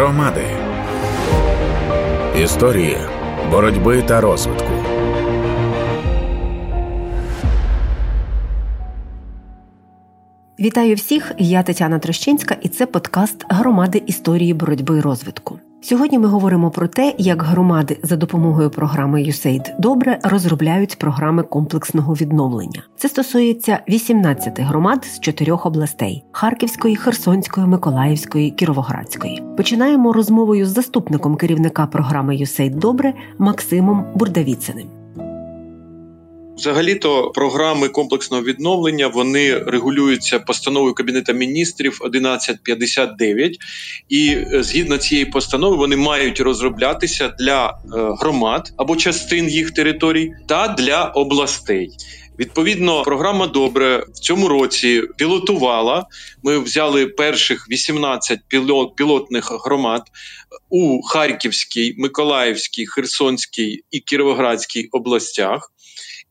Громади історії боротьби та розвитку. Вітаю всіх! Я Тетяна Трощинська, і це подкаст Громади історії боротьби і розвитку. Сьогодні ми говоримо про те, як громади за допомогою програми USAID добре розробляють програми комплексного відновлення. Це стосується 18 громад з чотирьох областей: Харківської, Херсонської, Миколаївської, Кіровоградської. Починаємо розмовою з заступником керівника програми USAID Добре Максимом Бурдавіциним. Взагалі-то програми комплексного відновлення вони регулюються постановою Кабінету міністрів 1159, і е, згідно цієї постанови вони мають розроблятися для е, громад або частин їх територій та для областей. Відповідно, програма добре в цьому році пілотувала. Ми взяли перших 18 пілот, пілотних громад у Харківській, Миколаївській, Херсонській і Кіровоградській областях.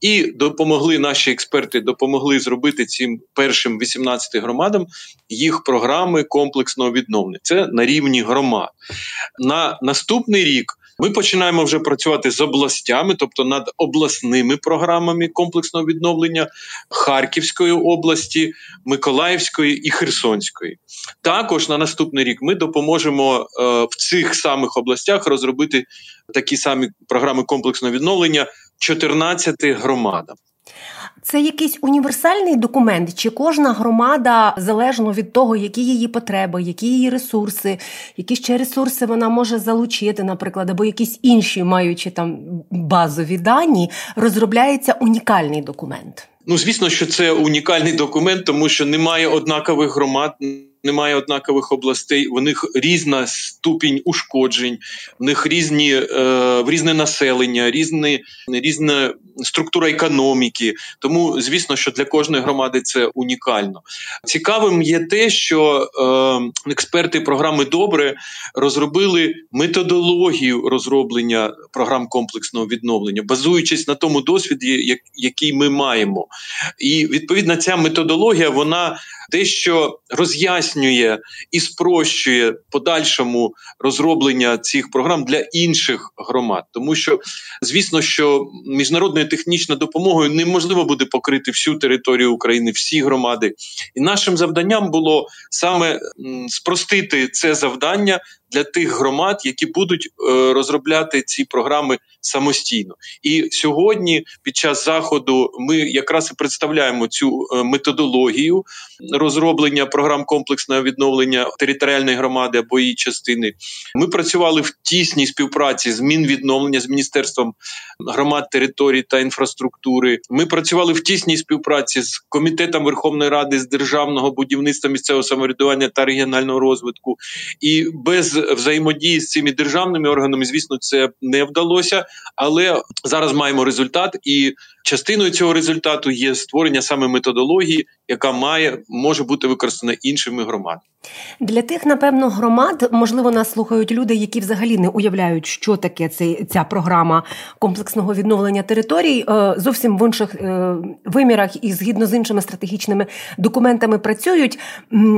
І допомогли наші експерти допомогли зробити цим першим 18 громадам їх програми комплексного відновлення. Це на рівні громад. На наступний рік ми починаємо вже працювати з областями, тобто над обласними програмами комплексного відновлення Харківської області, Миколаївської і Херсонської. Також на наступний рік ми допоможемо е, в цих самих областях розробити такі самі програми комплексного відновлення 14 громадам. Це якийсь універсальний документ, чи кожна громада залежно від того, які її потреби, які її ресурси, які ще ресурси вона може залучити, наприклад, або якісь інші, маючи там базові дані, розробляється унікальний документ. Ну звісно, що це унікальний документ, тому що немає однакових громад немає однакових областей, у них різна ступінь ушкоджень, в них різні е, різне населення, різні, різна структура економіки. Тому, звісно, що для кожної громади це унікально. Цікавим є те, що е, експерти програми добре розробили методологію розроблення програм комплексного відновлення, базуючись на тому досвіді, який ми маємо. І відповідно ця методологія вона дещо роз'яснює і спрощує подальшому розроблення цих програм для інших громад, тому що звісно, що міжнародною технічною допомогою неможливо буде покрити всю територію України, всі громади, і нашим завданням було саме спростити це завдання для тих громад, які будуть е, розробляти ці програми самостійно. І сьогодні, під час заходу, ми якраз і представляємо цю е, методологію розроблення програм комплексного відновлення територіальної громади або її частини. Ми працювали в тісній співпраці з Мінвідновлення, з міністерством громад, територій та інфраструктури. Ми працювали в тісній співпраці з комітетом Верховної Ради з державного будівництва місцевого самоврядування та регіонального розвитку. І без взаємодії з цими державними органами, звісно, це не вдалося, але зараз маємо результат, і частиною цього результату є створення саме методології, яка має може бути використана іншими громадами. Для тих, напевно, громад, можливо, нас слухають люди, які взагалі не уявляють, що таке цей, ця програма комплексного відновлення територій, е, зовсім в інших е, вимірах і згідно з іншими стратегічними документами працюють.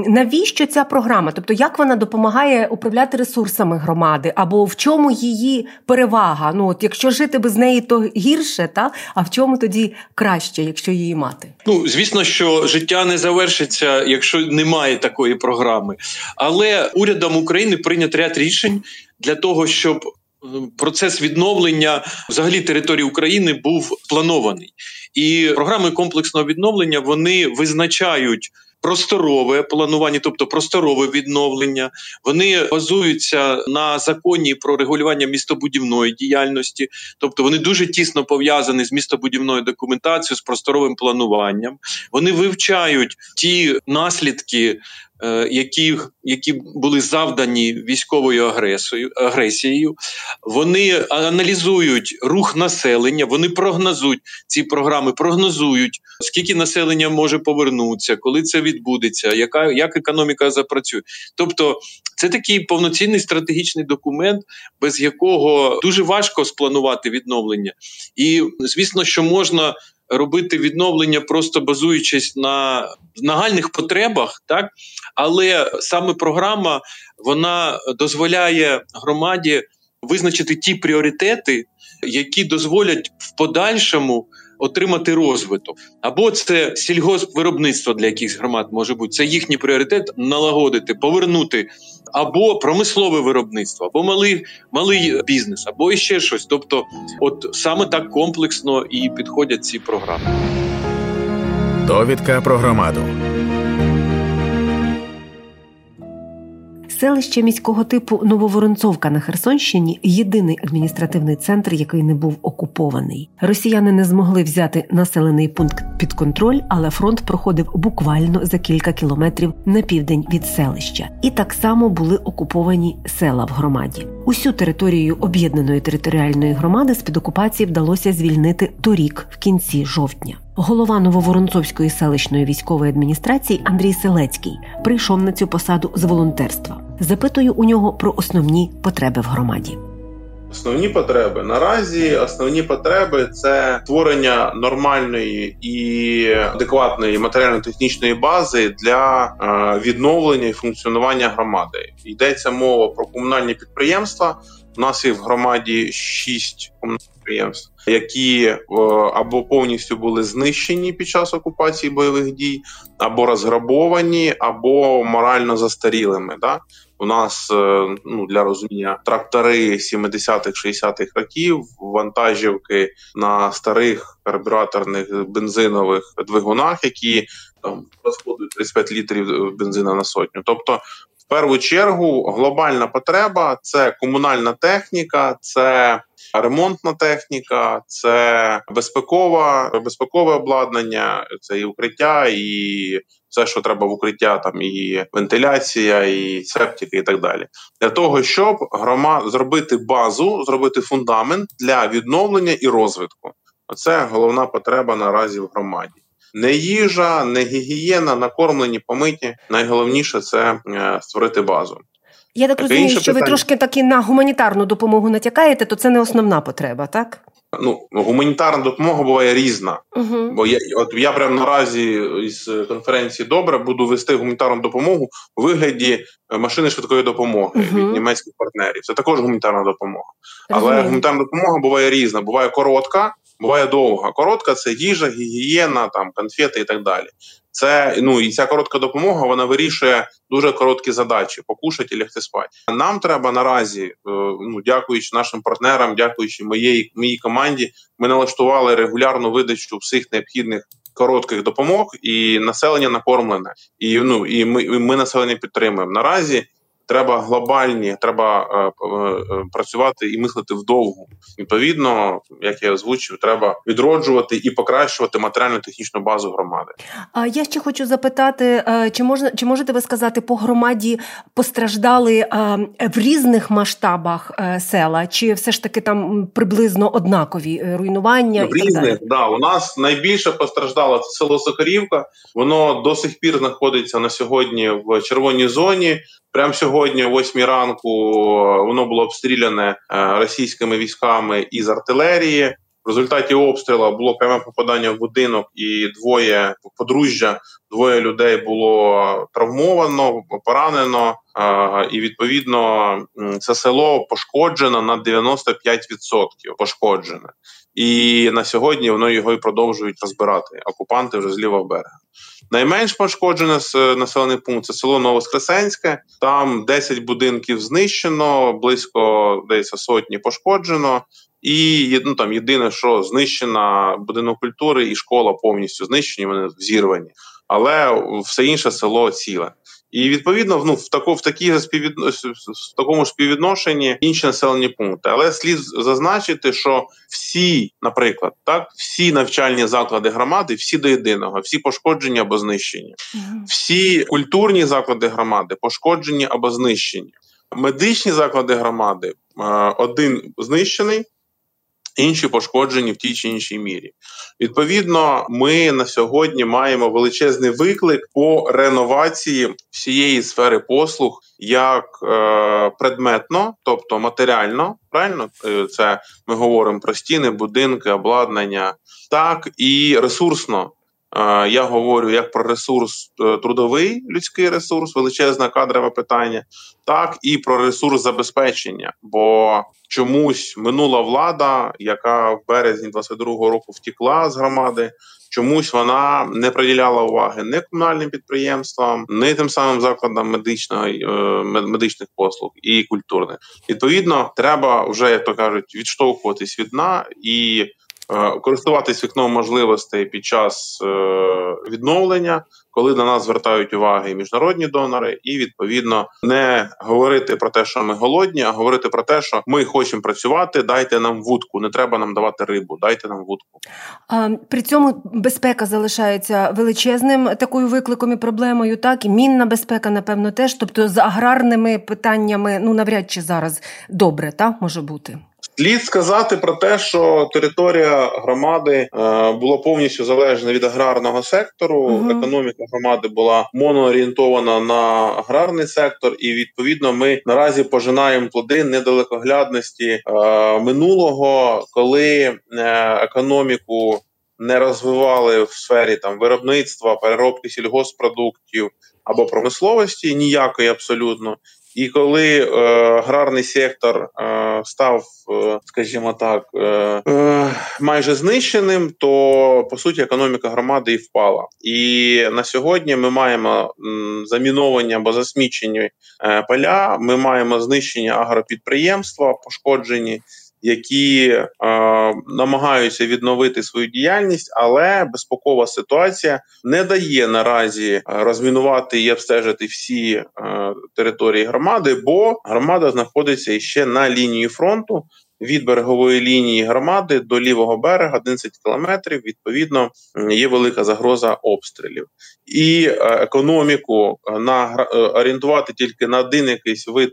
Навіщо ця програма? Тобто, як вона допомагає управляти ресурсами громади, або в чому її перевага? Ну, от якщо жити без неї, то гірше, та а в чому тоді краще, якщо її мати? Ну звісно, що життя не завершиться, якщо немає такої програми. Але урядом України прийнят ряд рішень для того, щоб е, процес відновлення взагалі території України був планований, і програми комплексного відновлення вони визначають просторове планування, тобто просторове відновлення. Вони базуються на законі про регулювання містобудівної діяльності, тобто вони дуже тісно пов'язані з містобудівною документацією, з просторовим плануванням. Вони вивчають ті наслідки які які були завдані військовою агресією, агресією, вони аналізують рух населення, вони прогнозують ці програми, прогнозують, скільки населення може повернутися, коли це відбудеться, яка як економіка запрацює. Тобто, це такий повноцінний стратегічний документ, без якого дуже важко спланувати відновлення, і звісно, що можна робити відновлення, просто базуючись на нагальних потребах, так? Але саме програма вона дозволяє громаді визначити ті пріоритети, які дозволять в подальшому отримати розвиток. Або це сільгоспвиробництво для якихось громад може бути. Це їхній пріоритет налагодити, повернути або промислове виробництво, або малий малий бізнес, або ще щось. Тобто, от саме так комплексно і підходять ці програми. Довідка про громаду. Селище міського типу Нововоронцовка на Херсонщині єдиний адміністративний центр, який не був окупований. Росіяни не змогли взяти населений пункт під контроль, але фронт проходив буквально за кілька кілометрів на південь від селища, і так само були окуповані села в громаді. Усю територію об'єднаної територіальної громади з під окупації вдалося звільнити торік в кінці жовтня. Голова Нововоронцовської селищної військової адміністрації Андрій Селецький прийшов на цю посаду з волонтерства. Запитую у нього про основні потреби в громаді. Основні потреби наразі основні потреби це створення нормальної і адекватної матеріально-технічної бази для е, відновлення і функціонування громади. Йдеться мова про комунальні підприємства. У нас є в громаді шість комунальних підприємств, які е, або повністю були знищені під час окупації бойових дій, або розграбовані, або морально застарілими. Да? У нас е, ну для розуміння трактори 70-х, 60-х років, вантажівки на старих карбюраторних бензинових двигунах, які там розходують 35 літрів бензина на сотню. Тобто першу чергу глобальна потреба це комунальна техніка, це ремонтна техніка, це безпекова, безпекове обладнання, це і укриття, і все, що треба в укриття, там і вентиляція, і септики, і так далі, для того, щоб громад зробити базу, зробити фундамент для відновлення і розвитку. Оце головна потреба наразі в громаді не їжа, не гігієна, накормлені, помиті. Найголовніше це е, створити базу. Я так розумію, що питання. ви трошки таки на гуманітарну допомогу натякаєте, то це не основна потреба, так? Ну, гуманітарна допомога буває різна. uh Бо я от я прямо наразі із конференції добре буду вести гуманітарну допомогу у вигляді е, машини швидкої допомоги uh від німецьких партнерів. Це також гуманітарна допомога. Розумію. Але гуманітарна допомога буває різна. Буває коротка, буває довга. Коротка це їжа, гігієна, там конфети і так далі. Це ну і ця коротка допомога вона вирішує дуже короткі задачі: покушати і лягти спати. Нам треба наразі, е, ну дякуючи нашим партнерам, дякуючи моєї моїй команді, ми налаштували регулярну видачу всіх необхідних. Коротких допомог і населення накормлене, і ну і ми і ми населення підтримуємо наразі треба глобальні, треба е, е, працювати і мислити вдовгу. Відповідно, як я озвучив, треба відроджувати і покращувати матеріально-технічну базу громади. А я ще хочу запитати, е, чи можна чи можете ви сказати, по громаді постраждали в різних масштабах села, чи все ж таки там приблизно однакові руйнування? В різних да у нас найбільше постраждало це село Сокарівка. Воно до сих пір знаходиться на сьогодні в червоній зоні. Прямо сьогодні, о 8 ранку, воно було обстріляне е, російськими військами із артилерії. В результаті обстрілу було пряме попадання в будинок, і двоє подружжя, двоє людей було травмовано, поранено, і відповідно це село пошкоджено на 95% пошкоджене. І на сьогодні воно його і продовжують розбирати. Окупанти вже з лівого берега. Найменш пошкоджене населений пункт це село Новоскресенське. Там 10 будинків знищено, близько десь сотні пошкоджено. І ну, там єдине, що знищена будинок культури і школа повністю знищені, вони взірвані, але все інше село ціле. І відповідно ну, в таку в такі співвідно... в такому ж співвідношенні інші населені пункти. Але слід зазначити, що всі, наприклад, так всі навчальні заклади громади, всі до єдиного, всі пошкоджені або знищені, всі культурні заклади громади пошкоджені або знищені. Медичні заклади громади один знищений, інші пошкоджені в тій чи іншій мірі. Відповідно, ми на сьогодні маємо величезний виклик по реновації всієї сфери послуг як е, предметно, тобто матеріально, правильно е, це ми говоримо про стіни, будинки, обладнання, так і ресурсно. Я говорю як про ресурс е, трудовий, людський ресурс, величезне кадрове питання, так і про ресурс забезпечення. Бо чомусь минула влада, яка в березні 22-го року втікла з громади, чомусь вона не приділяла уваги не комунальним підприємствам, не тим самим закладам медичної е, медичних послуг і культурних. Відповідно, треба вже як то кажуть відштовхуватись від дна і. Е, користуватись вікном можливостей під час е, відновлення, коли на нас звертають уваги і міжнародні донори, і відповідно не говорити про те, що ми голодні, а говорити про те, що ми хочемо працювати. Дайте нам вудку, не треба нам давати рибу. Дайте нам вудку. При цьому безпека залишається величезним такою викликом і проблемою. Так і мінна безпека, напевно, теж. Тобто з аграрними питаннями ну навряд чи зараз добре, так може бути. Слід сказати про те, що територія громади е, була повністю залежна від аграрного сектору. uh Економіка громади була моноорієнтована на аграрний сектор, і відповідно ми наразі пожинаємо плоди недалекоглядності е, минулого, коли е, економіку не розвивали в сфері там виробництва, переробки сільгоспродуктів або промисловості ніякої абсолютно. І коли е, аграрний сектор е, став, е, скажімо так, е, е, майже знищеним, то по суті економіка громади і впала. І на сьогодні ми маємо заміновані або засмічені е, поля. Ми маємо знищення агропідприємства, пошкоджені які е, намагаються відновити свою діяльність, але безпокова ситуація не дає наразі е, розмінувати і обстежити всі е, території громади, бо громада знаходиться іще на лінії фронту від берегової лінії громади до лівого берега 11 кілометрів. Відповідно, є велика загроза обстрілів і е, економіку е, на е, орієнтувати тільки на один якийсь вид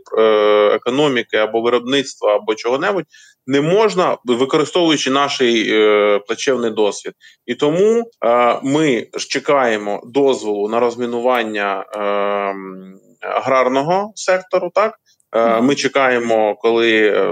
економіки або виробництва, або чого-небудь не можна використовуючи наш плачевний досвід, і тому ми чекаємо дозволу на розмінування ем, аграрного сектору, так ми чекаємо, коли е,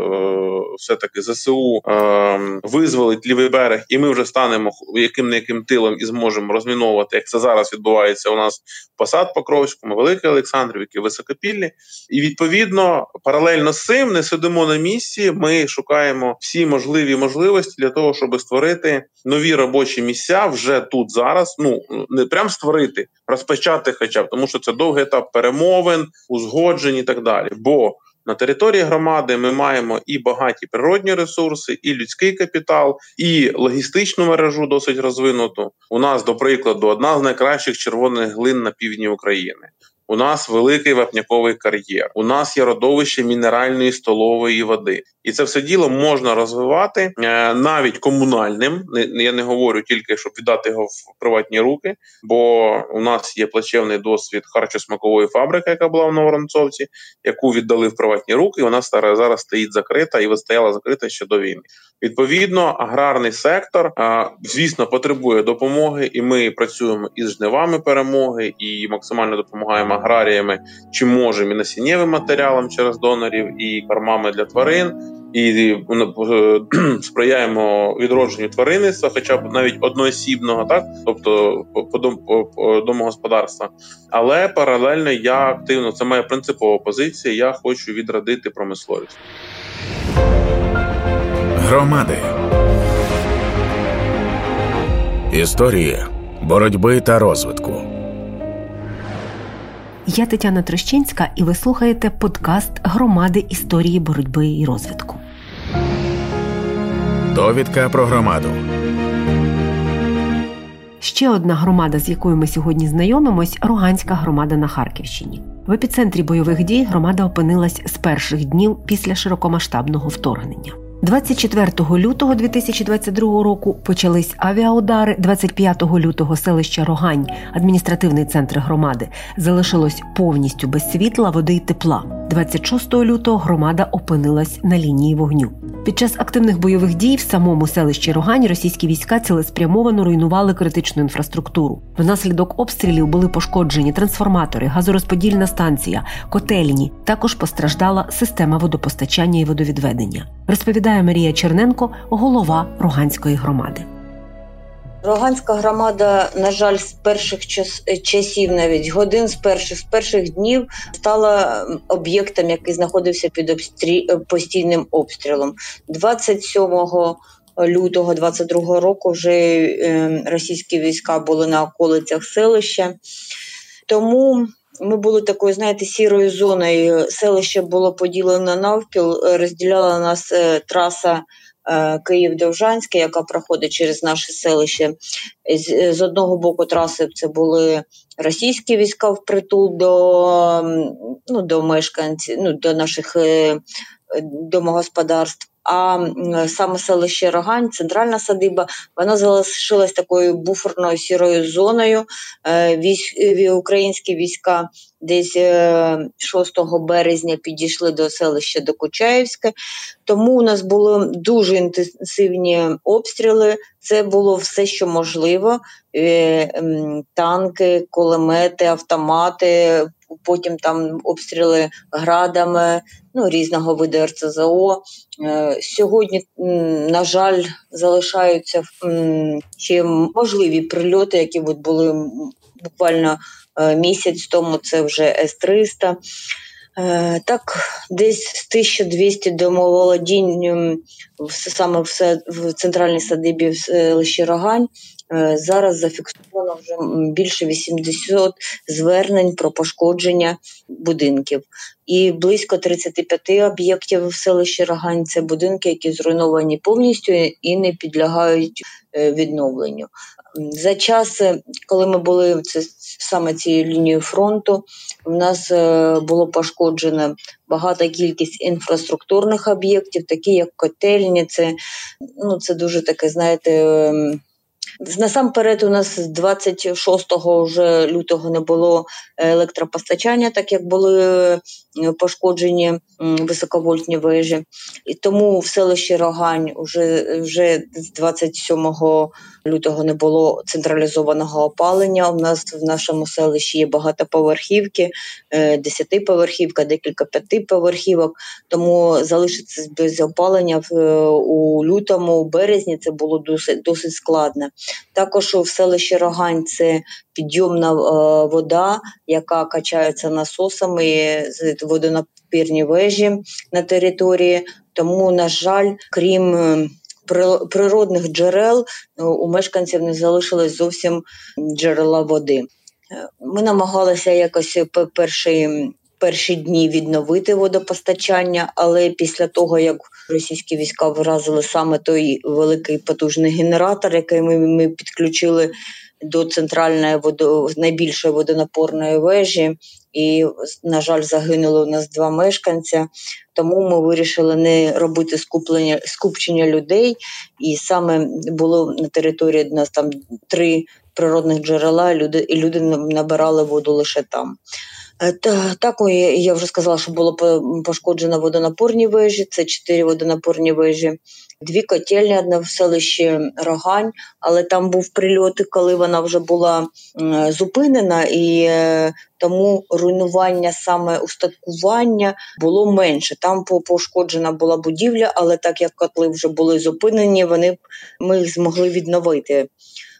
все-таки ЗСУ е, визволить лівий берег, і ми вже станемо яким не яким тилом і зможемо розміновувати, як це зараз відбувається у нас Посад Покровському, Великий Олександрівки, Високопіллі. І відповідно паралельно з цим не сидимо на місці. Ми шукаємо всі можливі можливості для того, щоб створити нові робочі місця вже тут зараз. Ну не прям створити, розпочати, хоча б тому, що це довгий етап перемовин, узгоджень і так далі. Бо на території громади ми маємо і багаті природні ресурси, і людський капітал, і логістичну мережу досить розвинуту. У нас, до прикладу, одна з найкращих червоних глин на півдні України. У нас великий вапняковий кар'єр. У нас є родовище мінеральної столової води, і це все діло можна розвивати е, навіть комунальним. Я не говорю тільки щоб віддати його в приватні руки, бо у нас є плачевний досвід харчосмакової фабрики, яка була в Новоронцовці, яку віддали в приватні руки. і Вона зараз стоїть закрита і стояла закрита ще до війни. Відповідно, аграрний сектор, звісно, потребує допомоги, і ми працюємо із жнивами перемоги і максимально допомагаємо аграріями, чи можемо і насіннєвим матеріалом через донорів, і кормами для тварин. І е, сприяємо відродженню тваринництва, хоча б навіть одноосібного, так тобто по домогосподарства. Але паралельно я активно це моя принципова позиція. Я хочу відродити промисловість. Громади історії боротьби та розвитку. Я Тетяна Трощинська, і ви слухаєте подкаст Громади історії боротьби і розвитку. Довідка про громаду. Ще одна громада, з якою ми сьогодні знайомимось Роганська громада на Харківщині. В епіцентрі бойових дій громада опинилась з перших днів після широкомасштабного вторгнення. 24 лютого 2022 року почались авіаудари. 25 лютого селище Рогань, адміністративний центр громади, залишилось повністю без світла, води й тепла. 26 лютого громада опинилась на лінії вогню. Під час активних бойових дій в самому селищі Рогань російські війська цілеспрямовано руйнували критичну інфраструктуру. Внаслідок обстрілів були пошкоджені трансформатори, газорозподільна станція, котельні. Також постраждала система водопостачання і водовідведення. Розповідає Марія Черненко, голова Роганської громади. Роганська громада, на жаль, з перших час, часів, навіть годин з перших з перших днів стала об'єктом, який знаходився під обстрі... постійним обстрілом. 27 лютого 22 року вже е, російські війська були на околицях селища. Тому ми були такою, знаєте, сірою зоною. Селище було поділено навпіл, розділяла нас е, траса. Е, Київ-Довжанське, яка проходить через наше селище. З, з одного боку траси це були російські війська в притул до ну, до мешканців, ну, до наших е, домогосподарств. А саме селище Рогань, центральна садиба, вона залишилась такою буферною сірою зоною. Е, українські війська десь 6 е, березня підійшли до селища Докучаївське, тому у нас були дуже інтенсивні обстріли. Це було все, що можливо: е, танки, кулемети, автомати. Потім там обстріли градами, ну різного виду РЦЗО. Е, сьогодні, на жаль, залишаються ще можливі прильоти, які були буквально Е, місяць тому це вже С-300. Е, так, десь 1200 домоволодінь саме в центральній садибі в селищі Рогань. Е, зараз зафіксовано вже більше 80 звернень про пошкодження будинків. І близько 35 об'єктів в селищі Рогань це будинки, які зруйновані повністю і не підлягають відновленню. За час, коли ми були це саме цією лінією фронту, в нас е, було пошкоджено багата кількість інфраструктурних об'єктів, такі як котельні. Це ну це дуже таке, знаєте. Насамперед, у нас з 26 вже лютого не було електропостачання, так як були е, пошкоджені високовольтні вежі. І тому в селищі Рогань вже вже з 27 лютого не було централізованого опалення. У нас в нашому селищі є багатоповерхівки, е, десятиповерхівка, декілька п'ятиповерхівок. Тому залишитися без опалення в у лютому, у березні це було досить досить складно. Також в селищі Рогань це підйомна е, вода, яка качається насосами з водонапірні вежі на території. Тому, на жаль, крім е, природних джерел, е, у мешканців не залишилось зовсім джерела води. Ми намагалися якось перший. Перші дні відновити водопостачання, але після того як російські війська вразили саме той великий потужний генератор, який ми, ми підключили до центральної водо найбільшої водонапорної вежі, і, на жаль, загинуло у нас два мешканця. Тому ми вирішили не робити скуплення скупчення людей, і саме було на території нас там три природних джерела. Люди і люди набирали воду лише там. Е, так, я вже сказала, що було пошкоджено водонапорні вежі. Це чотири водонапорні вежі, дві котельні, одна в селищі Рогань, але там був прильот, коли вона вже була зупинена, і е, тому руйнування саме устаткування було менше. Там пошкоджена була будівля, але так як котли вже були зупинені, вони ми їх змогли відновити.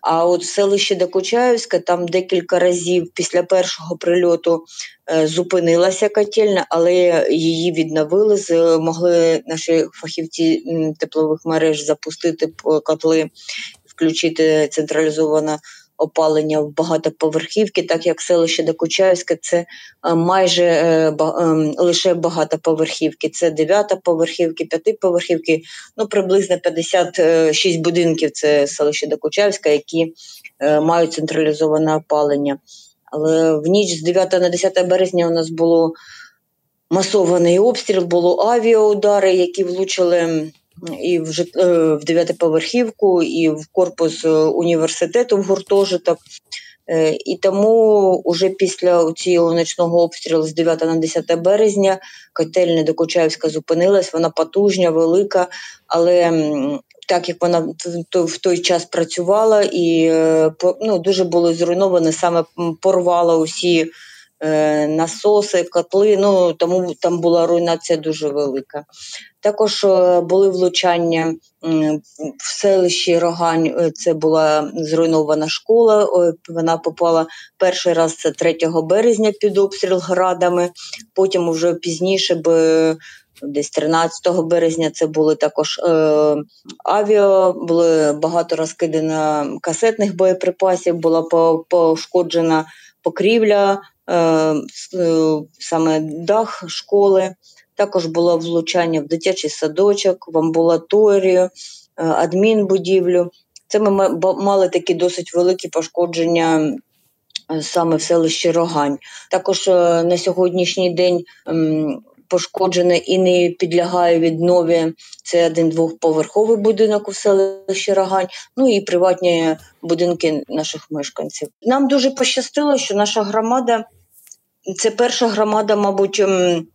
А от в селище Докучаївське там декілька разів після першого прильоту е, зупинилася котельня, але її відновили. Змогли наші фахівці теплових мереж запустити котли, включити централізоване опалення в багатоповерхівки, так як селище Докучаївське це е, майже е, ем, лише багатоповерхівки. Це дев'ятоповерхівки, п'ятиповерхівки, ну приблизно 56 будинків. Це селище Докучаївське, які е, мають централізоване опалення. Але в ніч з 9 на 10 березня у нас було масований обстріл, було авіаудари, які влучили і в е, в дев'ятиповерхівку, і в корпус е, університету в гуртожиток. І тому вже після цього ночного обстрілу з 9 на 10 березня котельня Докучаївська зупинилась, вона потужня, велика, але так як вона в той час працювала і ну, дуже було зруйновано, саме порвала усі Е, насоси, котли. Ну тому там була руйнація дуже велика. Також е, були влучання в селищі Рогань. Е, це була зруйнована школа. Вона попала перший раз це 3 березня під обстріл градами. Потім вже пізніше би. Десь 13 березня це були також е, авіа, були багато розкидано касетних боєприпасів, була пошкоджена покрівля Е, е, саме дах школи. Також було влучання в дитячий садочок, в амбулаторію, е, адмінбудівлю. Це ми мали такі досить великі пошкодження саме в селищі Рогань. Також на сьогоднішній день пошкоджене і не підлягає віднові. Це один двохповерховий будинок у селищі Рогань, ну і приватні будинки наших мешканців. Нам дуже пощастило, що наша громада це перша громада, мабуть. Ем,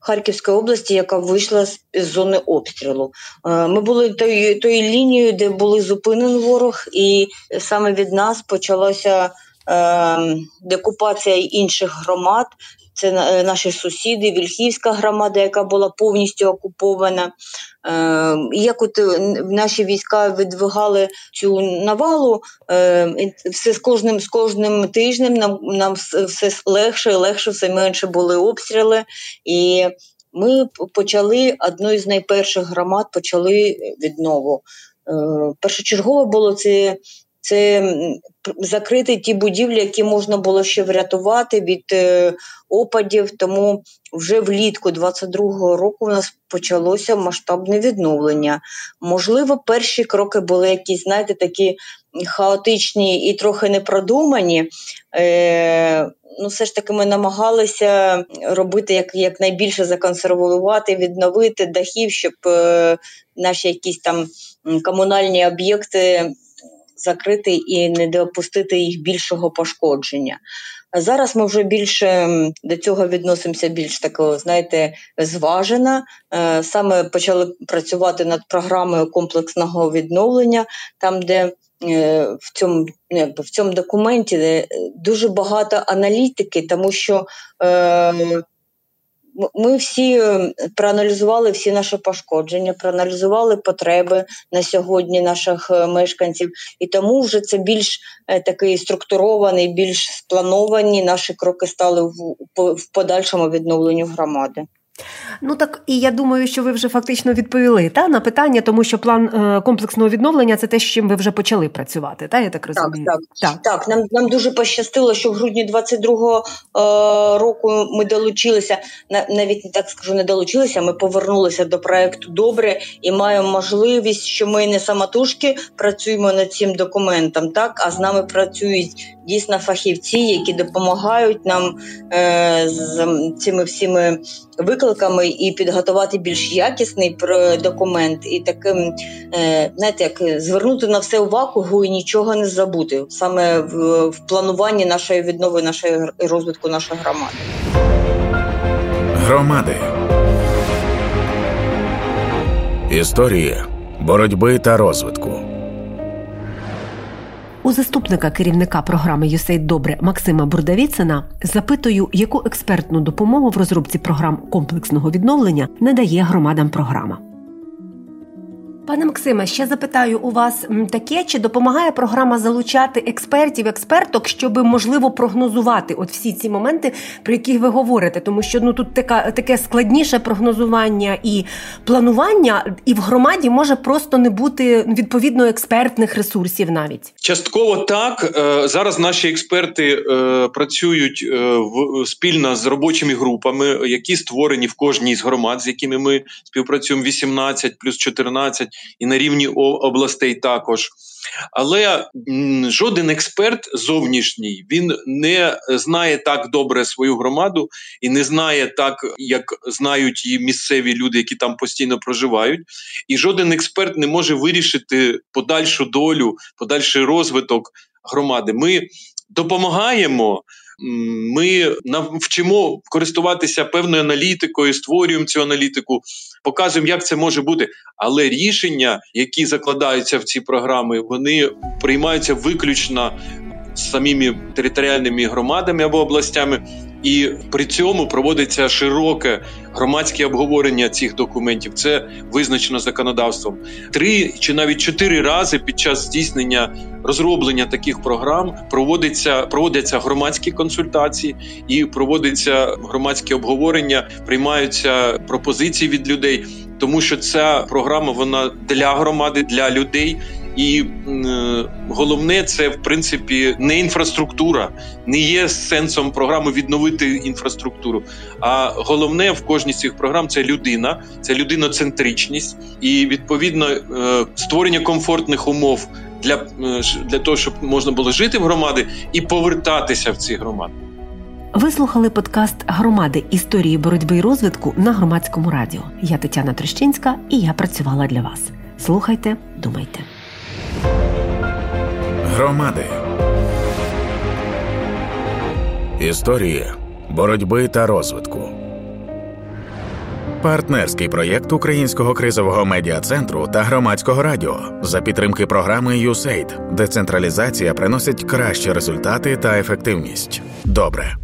Харківської області, яка вийшла з зони обстрілу. Е, ми були тою тою лінією, де були зупинені ворог, і саме від нас почалася е, декупація інших громад. Це е, наші сусіди, Вільхівська громада, яка була повністю окупована. Е, як от е, наші війська відвигали цю навалу, все з кожним з кожним тижнем нам нам все легше і легше, все менше були обстріли. І ми почали одну з найперших громад почали віднову. Першочергово було це це закрити ті будівлі, які можна було ще врятувати від е, опадів. Тому вже влітку 22-го року у нас почалося масштабне відновлення. Можливо, перші кроки були якісь, знаєте, такі хаотичні і трохи непродумані. Е, Ну, все ж таки, ми намагалися робити як якнайбільше законсервувати, відновити дахів, щоб е, наші якісь там комунальні об'єкти закрити і не допустити їх більшого пошкодження. Зараз ми вже більше до цього відносимося більш такого, знаєте, зважено. Е, саме почали працювати над програмою комплексного відновлення, там, де е, в цьому якби, в цьому документі дуже багато аналітики, тому що е, ми всі е, проаналізували всі наші пошкодження, проаналізували потреби на сьогодні наших е, мешканців, і тому вже це більш е, такий структурований, більш сплановані наші кроки стали в подальшому відновленню громади. Ну так і я думаю, що ви вже фактично відповіли та на питання, тому що план е, комплексного відновлення це те, з чим ви вже почали працювати. Та я так розумію. Так, так. так. так нам нам дуже пощастило, що в грудні 22-го е, року ми долучилися. навіть не так скажу, не долучилися. Ми повернулися до проекту добре і маємо можливість, що ми не самотужки працюємо над цим документом, так а з нами працюють дійсно фахівці, які допомагають нам е, з цими всіми викликами і підготувати більш якісний документ, і таким е, знаєте, як звернути на все увагу і нічого не забути саме в, в плануванні нашої віднови, нашої розвитку нашої громади. Громади історії боротьби та розвитку. Заступника керівника програми «ЮСЕЙД Добре Максима Бурдавіцина запитую, яку експертну допомогу в розробці програм комплексного відновлення надає громадам програма. Пане Максиме, ще запитаю у вас таке, чи допомагає програма залучати експертів, експерток, щоб можливо прогнозувати от всі ці моменти, про які ви говорите, тому що ну тут така таке складніше прогнозування і планування, і в громаді може просто не бути відповідно експертних ресурсів. Навіть. Частково так. Е, зараз наші експерти е, працюють е, в спільно з робочими групами, які створені в кожній з громад, з якими ми співпрацюємо 18 плюс 14 і на рівні областей також. Але жоден експерт зовнішній він не знає так добре свою громаду і не знає так, як знають її місцеві люди, які там постійно проживають. І жоден експерт не може вирішити подальшу долю, подальший розвиток громади. Ми допомагаємо. Ми навчимо користуватися певною аналітикою, створюємо цю аналітику, показуємо, як це може бути. Але рішення, які закладаються в ці програми, вони приймаються виключно самими територіальними громадами або областями. І при цьому проводиться широке громадське обговорення цих документів. Це визначено законодавством. Три чи навіть чотири рази під час здійснення розроблення таких програм проводиться проводяться громадські консультації і проводиться громадське обговорення, приймаються пропозиції від людей, тому що ця програма вона для громади, для людей. І е, головне, це в принципі не інфраструктура, не є сенсом програми відновити інфраструктуру. А головне в кожній з цих програм це людина, це людиноцентричність і відповідно е, створення комфортних умов для, е, для того, щоб можна було жити в громади і повертатися в ці громади. Ви слухали подкаст Громади історії боротьби і розвитку на громадському радіо. Я Тетяна Трещинська і я працювала для вас. Слухайте, думайте. Громади історії боротьби та розвитку. Партнерський проєкт Українського кризового медіа центру та громадського радіо за підтримки програми USAID. Децентралізація приносить кращі результати та ефективність. Добре.